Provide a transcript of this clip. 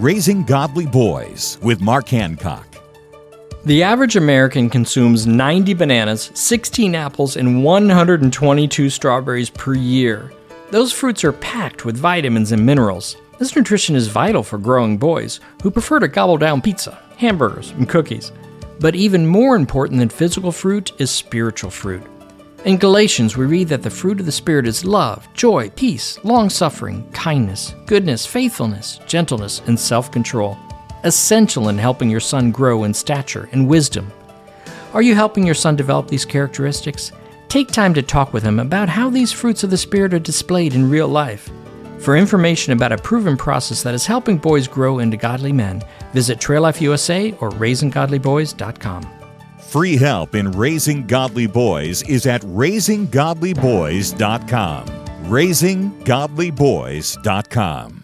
Raising Godly Boys with Mark Hancock. The average American consumes 90 bananas, 16 apples, and 122 strawberries per year. Those fruits are packed with vitamins and minerals. This nutrition is vital for growing boys who prefer to gobble down pizza, hamburgers, and cookies. But even more important than physical fruit is spiritual fruit. In Galatians, we read that the fruit of the Spirit is love, joy, peace, long suffering, kindness, goodness, faithfulness, gentleness, and self control, essential in helping your son grow in stature and wisdom. Are you helping your son develop these characteristics? Take time to talk with him about how these fruits of the Spirit are displayed in real life. For information about a proven process that is helping boys grow into godly men, visit Trail Life USA or RaisingGodlyBoys.com. Free help in raising godly boys is at raisinggodlyboys.com. Raisinggodlyboys.com.